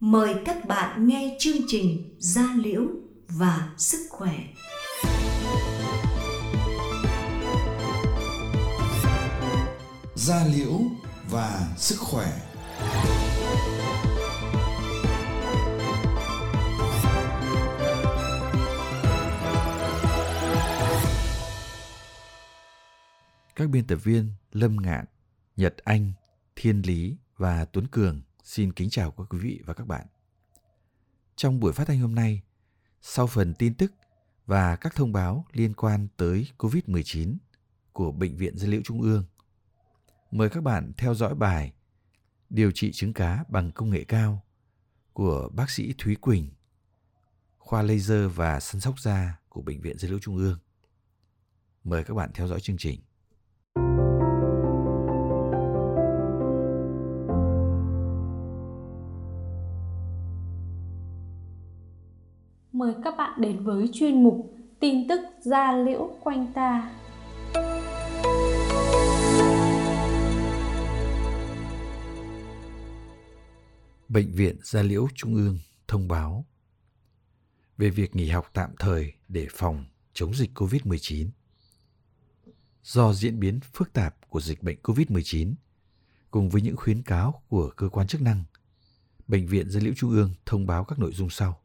Mời các bạn nghe chương trình Gia Liễu và Sức Khỏe. Gia Liễu và Sức Khỏe Các biên tập viên Lâm Ngạn, Nhật Anh, Thiên Lý và Tuấn Cường xin kính chào các quý vị và các bạn. Trong buổi phát thanh hôm nay, sau phần tin tức và các thông báo liên quan tới COVID-19 của Bệnh viện Gia Liệu Trung ương, mời các bạn theo dõi bài Điều trị trứng cá bằng công nghệ cao của bác sĩ Thúy Quỳnh, khoa laser và săn sóc da của Bệnh viện Gia Liệu Trung ương. Mời các bạn theo dõi chương trình. Mời các bạn đến với chuyên mục tin tức gia liễu quanh ta. Bệnh viện Gia Liễu Trung ương thông báo về việc nghỉ học tạm thời để phòng chống dịch COVID-19. Do diễn biến phức tạp của dịch bệnh COVID-19 cùng với những khuyến cáo của cơ quan chức năng, Bệnh viện Gia Liễu Trung ương thông báo các nội dung sau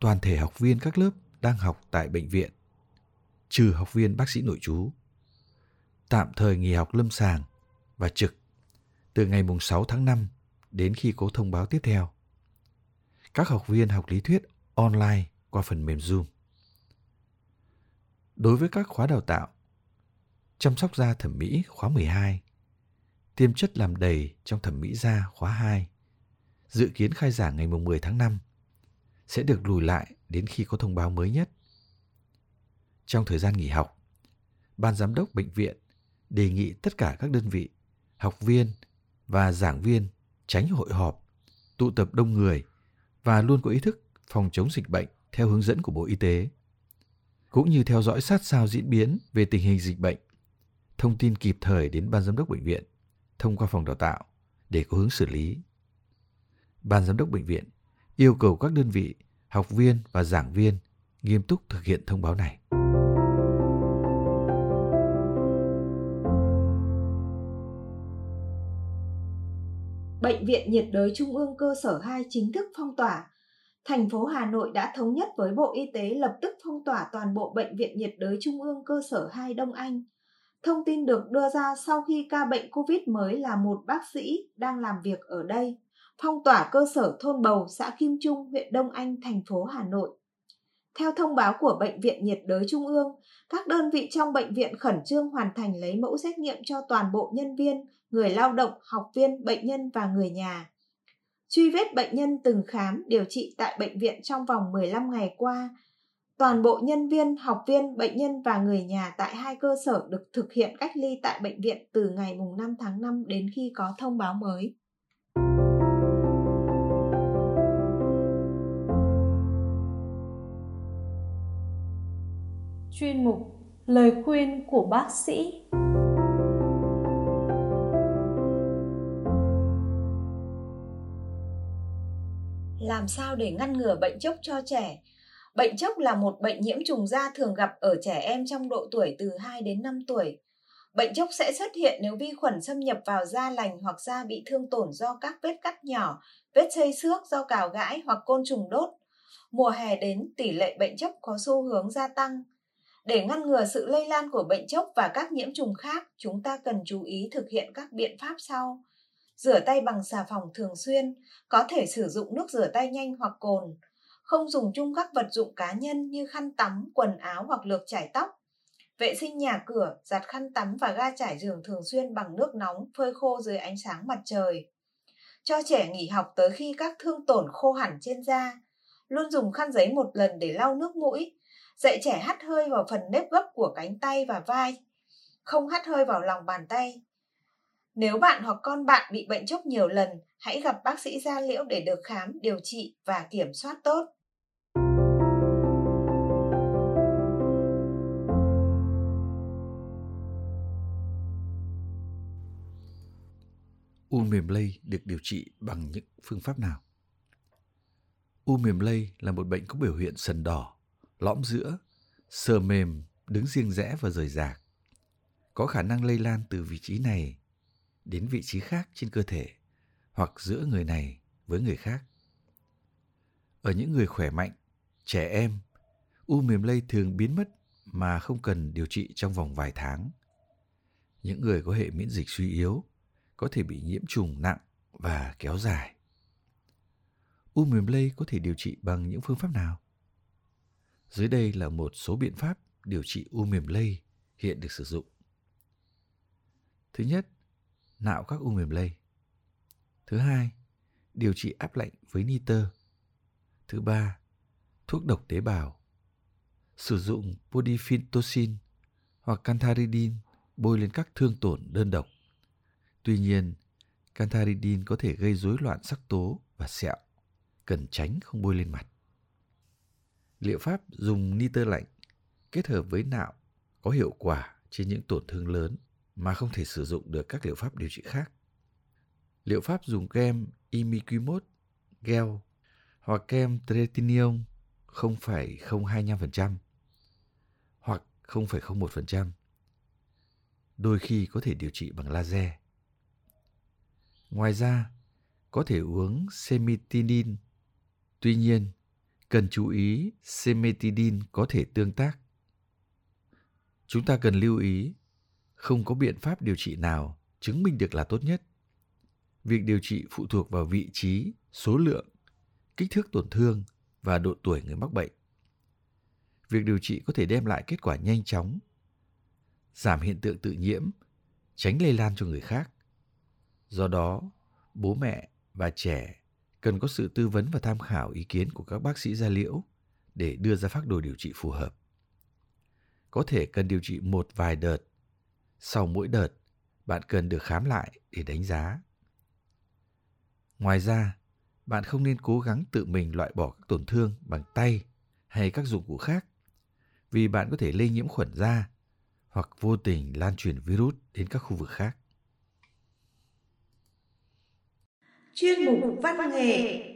toàn thể học viên các lớp đang học tại bệnh viện, trừ học viên bác sĩ nội trú, tạm thời nghỉ học lâm sàng và trực từ ngày 6 tháng 5 đến khi có thông báo tiếp theo. Các học viên học lý thuyết online qua phần mềm Zoom. Đối với các khóa đào tạo, chăm sóc da thẩm mỹ khóa 12, tiêm chất làm đầy trong thẩm mỹ da khóa 2, dự kiến khai giảng ngày 10 tháng 5 sẽ được lùi lại đến khi có thông báo mới nhất. Trong thời gian nghỉ học, Ban giám đốc bệnh viện đề nghị tất cả các đơn vị, học viên và giảng viên tránh hội họp, tụ tập đông người và luôn có ý thức phòng chống dịch bệnh theo hướng dẫn của Bộ Y tế, cũng như theo dõi sát sao diễn biến về tình hình dịch bệnh, thông tin kịp thời đến ban giám đốc bệnh viện thông qua phòng đào tạo để có hướng xử lý. Ban giám đốc bệnh viện yêu cầu các đơn vị, học viên và giảng viên nghiêm túc thực hiện thông báo này. Bệnh viện nhiệt đới Trung ương cơ sở 2 chính thức phong tỏa. Thành phố Hà Nội đã thống nhất với Bộ Y tế lập tức phong tỏa toàn bộ Bệnh viện nhiệt đới Trung ương cơ sở 2 Đông Anh. Thông tin được đưa ra sau khi ca bệnh COVID mới là một bác sĩ đang làm việc ở đây phong tỏa cơ sở thôn Bầu, xã Kim Trung, huyện Đông Anh, thành phố Hà Nội. Theo thông báo của Bệnh viện nhiệt đới Trung ương, các đơn vị trong bệnh viện khẩn trương hoàn thành lấy mẫu xét nghiệm cho toàn bộ nhân viên, người lao động, học viên, bệnh nhân và người nhà. Truy vết bệnh nhân từng khám, điều trị tại bệnh viện trong vòng 15 ngày qua. Toàn bộ nhân viên, học viên, bệnh nhân và người nhà tại hai cơ sở được thực hiện cách ly tại bệnh viện từ ngày 5 tháng 5 đến khi có thông báo mới. Chuyên mục Lời khuyên của bác sĩ. Làm sao để ngăn ngừa bệnh chốc cho trẻ? Bệnh chốc là một bệnh nhiễm trùng da thường gặp ở trẻ em trong độ tuổi từ 2 đến 5 tuổi. Bệnh chốc sẽ xuất hiện nếu vi khuẩn xâm nhập vào da lành hoặc da bị thương tổn do các vết cắt nhỏ, vết xây xước do cào gãi hoặc côn trùng đốt. Mùa hè đến, tỷ lệ bệnh chốc có xu hướng gia tăng. Để ngăn ngừa sự lây lan của bệnh chốc và các nhiễm trùng khác, chúng ta cần chú ý thực hiện các biện pháp sau. Rửa tay bằng xà phòng thường xuyên, có thể sử dụng nước rửa tay nhanh hoặc cồn. Không dùng chung các vật dụng cá nhân như khăn tắm, quần áo hoặc lược chải tóc. Vệ sinh nhà cửa, giặt khăn tắm và ga trải giường thường xuyên bằng nước nóng phơi khô dưới ánh sáng mặt trời. Cho trẻ nghỉ học tới khi các thương tổn khô hẳn trên da. Luôn dùng khăn giấy một lần để lau nước mũi, Dạy trẻ hắt hơi vào phần nếp gấp của cánh tay và vai, không hắt hơi vào lòng bàn tay. Nếu bạn hoặc con bạn bị bệnh chốc nhiều lần, hãy gặp bác sĩ da liễu để được khám, điều trị và kiểm soát tốt. U mềm lây được điều trị bằng những phương pháp nào? U mềm lây là một bệnh có biểu hiện sần đỏ, lõm giữa, sờ mềm, đứng riêng rẽ và rời rạc. Có khả năng lây lan từ vị trí này đến vị trí khác trên cơ thể hoặc giữa người này với người khác. Ở những người khỏe mạnh, trẻ em, u mềm lây thường biến mất mà không cần điều trị trong vòng vài tháng. Những người có hệ miễn dịch suy yếu có thể bị nhiễm trùng nặng và kéo dài. U mềm lây có thể điều trị bằng những phương pháp nào? Dưới đây là một số biện pháp điều trị u mềm lây hiện được sử dụng. Thứ nhất, nạo các u mềm lây. Thứ hai, điều trị áp lạnh với nitơ. Thứ ba, thuốc độc tế bào. Sử dụng podyphytoxin hoặc cantharidin bôi lên các thương tổn đơn độc. Tuy nhiên, cantharidin có thể gây rối loạn sắc tố và sẹo, cần tránh không bôi lên mặt. Liệu pháp dùng nitơ lạnh kết hợp với nạo có hiệu quả trên những tổn thương lớn mà không thể sử dụng được các liệu pháp điều trị khác. Liệu pháp dùng kem imiquimod, gel hoặc kem tretinium 0,025% hoặc 0,01%. Đôi khi có thể điều trị bằng laser. Ngoài ra, có thể uống semitinin. Tuy nhiên, cần chú ý semitidin có thể tương tác. Chúng ta cần lưu ý, không có biện pháp điều trị nào chứng minh được là tốt nhất. Việc điều trị phụ thuộc vào vị trí, số lượng, kích thước tổn thương và độ tuổi người mắc bệnh. Việc điều trị có thể đem lại kết quả nhanh chóng, giảm hiện tượng tự nhiễm, tránh lây lan cho người khác. Do đó, bố mẹ và trẻ cần có sự tư vấn và tham khảo ý kiến của các bác sĩ da liễu để đưa ra phác đồ điều trị phù hợp. Có thể cần điều trị một vài đợt. Sau mỗi đợt, bạn cần được khám lại để đánh giá. Ngoài ra, bạn không nên cố gắng tự mình loại bỏ các tổn thương bằng tay hay các dụng cụ khác vì bạn có thể lây nhiễm khuẩn da hoặc vô tình lan truyền virus đến các khu vực khác. Chuyên mục văn nghệ.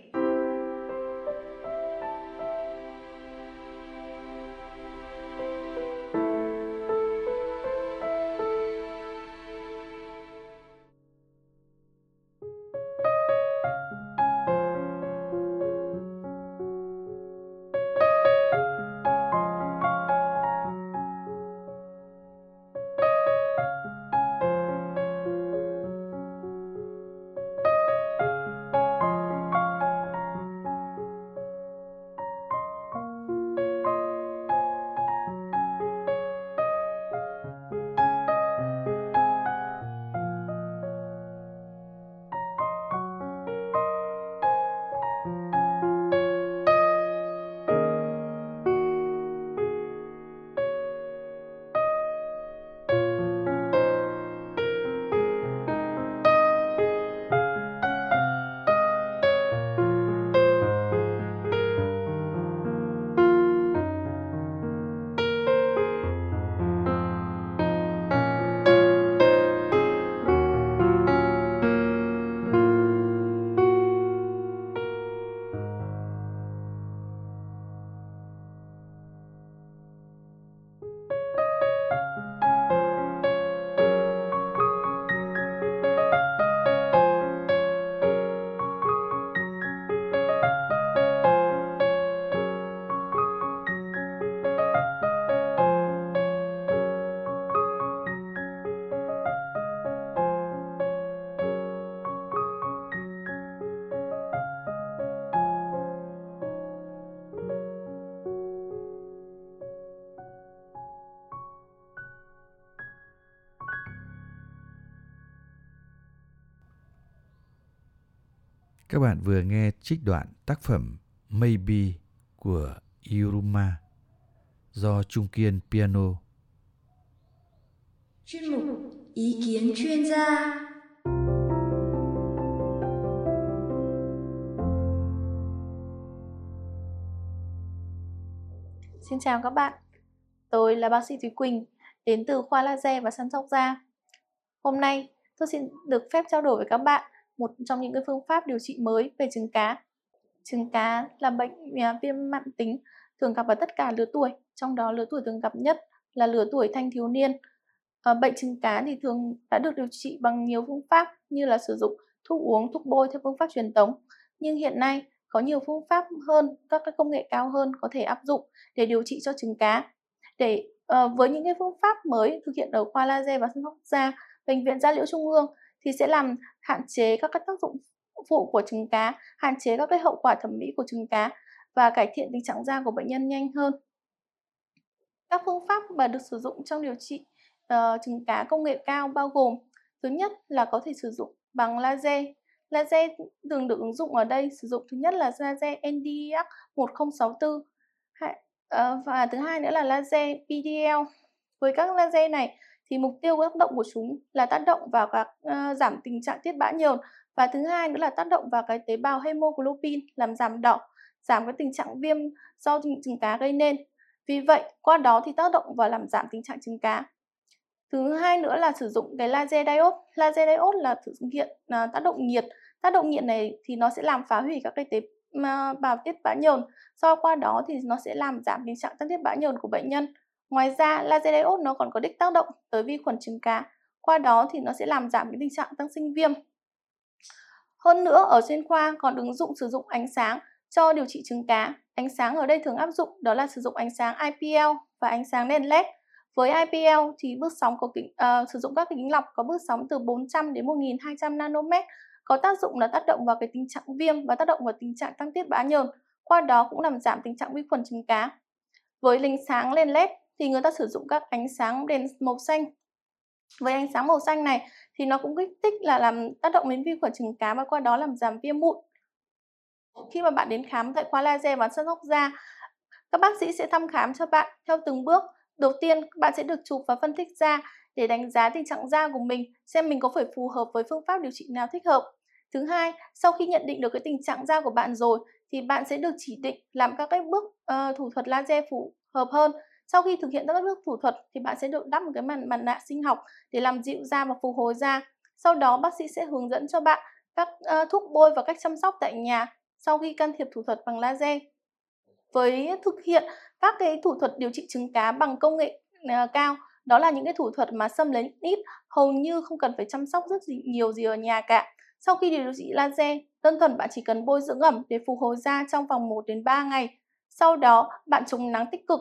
Các bạn vừa nghe trích đoạn tác phẩm Maybe của Iruma do Trung Kiên Piano. chuyên mục ý kiến chuyên gia Xin chào các bạn, tôi là bác sĩ Thúy Quỳnh, đến từ khoa laser và săn sóc da. Hôm nay, tôi xin được phép trao đổi với các bạn một trong những cái phương pháp điều trị mới về trứng cá. Trứng cá là bệnh à, viêm mạn tính thường gặp ở tất cả lứa tuổi, trong đó lứa tuổi thường gặp nhất là lứa tuổi thanh thiếu niên. À, bệnh trứng cá thì thường đã được điều trị bằng nhiều phương pháp như là sử dụng thuốc uống, thuốc bôi theo phương pháp truyền thống. Nhưng hiện nay có nhiều phương pháp hơn, các cái công nghệ cao hơn có thể áp dụng để điều trị cho trứng cá. Để uh, với những cái phương pháp mới thực hiện ở khoa laser và sinh học da, bệnh viện da liễu trung ương thì sẽ làm hạn chế các cái tác dụng phụ của trứng cá, hạn chế các cái hậu quả thẩm mỹ của trứng cá và cải thiện tình trạng da của bệnh nhân nhanh hơn. Các phương pháp mà được sử dụng trong điều trị uh, trứng cá công nghệ cao bao gồm thứ nhất là có thể sử dụng bằng laser. Laser thường được ứng dụng ở đây sử dụng thứ nhất là laser NDX 1064 ờ, và thứ hai nữa là laser PDL. Với các laser này thì mục tiêu tác động của chúng là tác động vào các uh, giảm tình trạng tiết bã nhờn và thứ hai nữa là tác động vào cái tế bào hemoglobin làm giảm đỏ giảm cái tình trạng viêm do trứng cá gây nên. Vì vậy qua đó thì tác động vào làm giảm tình trạng trứng cá. Thứ hai nữa là sử dụng cái laser diode. Laser diode là thực hiện uh, tác động nhiệt. Tác động nhiệt này thì nó sẽ làm phá hủy các cái tế ờ, bào tiết bã nhờn. Do qua đó thì nó sẽ làm giảm tình trạng tăng tiết bã nhờn của bệnh nhân ngoài ra laser nó còn có đích tác động tới vi khuẩn trứng cá qua đó thì nó sẽ làm giảm cái tình trạng tăng sinh viêm hơn nữa ở chuyên khoa còn ứng dụng sử dụng ánh sáng cho điều trị trứng cá. Ánh sáng ở đây thường áp dụng đó là sử dụng ánh sáng IPL và ánh sáng đèn LED. Với IPL thì bước sóng có kính, uh, sử dụng các kính lọc có bước sóng từ 400 đến 1200 nanomet có tác dụng là tác động vào cái tình trạng viêm và tác động vào tình trạng tăng tiết bã nhờn, qua đó cũng làm giảm tình trạng vi khuẩn trứng cá. Với linh sáng lên LED thì người ta sử dụng các ánh sáng đèn màu xanh. Với ánh sáng màu xanh này thì nó cũng kích thích là làm tác động đến vi khuẩn trứng cá và qua đó làm giảm viêm mụn. Khi mà bạn đến khám tại khoa laser và sân sóc da các bác sĩ sẽ thăm khám cho bạn theo từng bước. Đầu tiên bạn sẽ được chụp và phân tích da để đánh giá tình trạng da của mình xem mình có phải phù hợp với phương pháp điều trị nào thích hợp. Thứ hai sau khi nhận định được cái tình trạng da của bạn rồi thì bạn sẽ được chỉ định làm các cái bước uh, thủ thuật laser phù hợp hơn sau khi thực hiện các bước thủ thuật thì bạn sẽ được đắp một cái màn mặt nạ sinh học để làm dịu da và phục hồi da sau đó bác sĩ sẽ hướng dẫn cho bạn các uh, thuốc bôi và cách chăm sóc tại nhà sau khi can thiệp thủ thuật bằng laser. Với thực hiện các cái thủ thuật điều trị trứng cá bằng công nghệ uh, cao, đó là những cái thủ thuật mà xâm lấn ít, hầu như không cần phải chăm sóc rất gì, nhiều gì ở nhà cả. Sau khi điều trị laser, đơn thuần bạn chỉ cần bôi dưỡng ẩm để phục hồi da trong vòng 1 đến 3 ngày. Sau đó, bạn chống nắng tích cực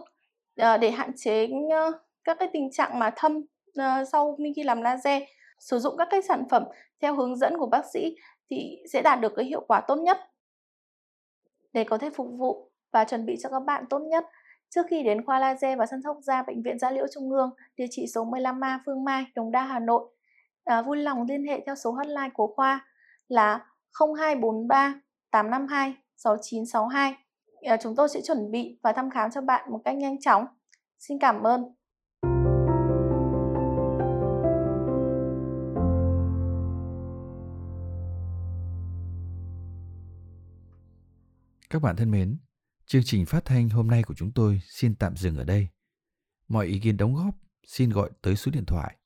Ờ, để hạn chế uh, các cái tình trạng mà thâm uh, sau khi làm laser. Sử dụng các cái sản phẩm theo hướng dẫn của bác sĩ thì sẽ đạt được cái hiệu quả tốt nhất để có thể phục vụ và chuẩn bị cho các bạn tốt nhất trước khi đến khoa laser và săn sóc da Bệnh viện Gia Liễu Trung ương, địa chỉ số 15A Phương Mai, Đồng Đa, Hà Nội. À, vui lòng liên hệ theo số hotline của khoa là 0243 852 6962. Ờ, chúng tôi sẽ chuẩn bị và thăm khám cho bạn một cách nhanh chóng. Xin cảm ơn. Các bạn thân mến, chương trình phát thanh hôm nay của chúng tôi xin tạm dừng ở đây. Mọi ý kiến đóng góp xin gọi tới số điện thoại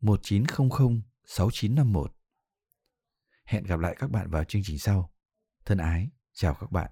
1900 6951. Hẹn gặp lại các bạn vào chương trình sau. Thân ái, chào các bạn.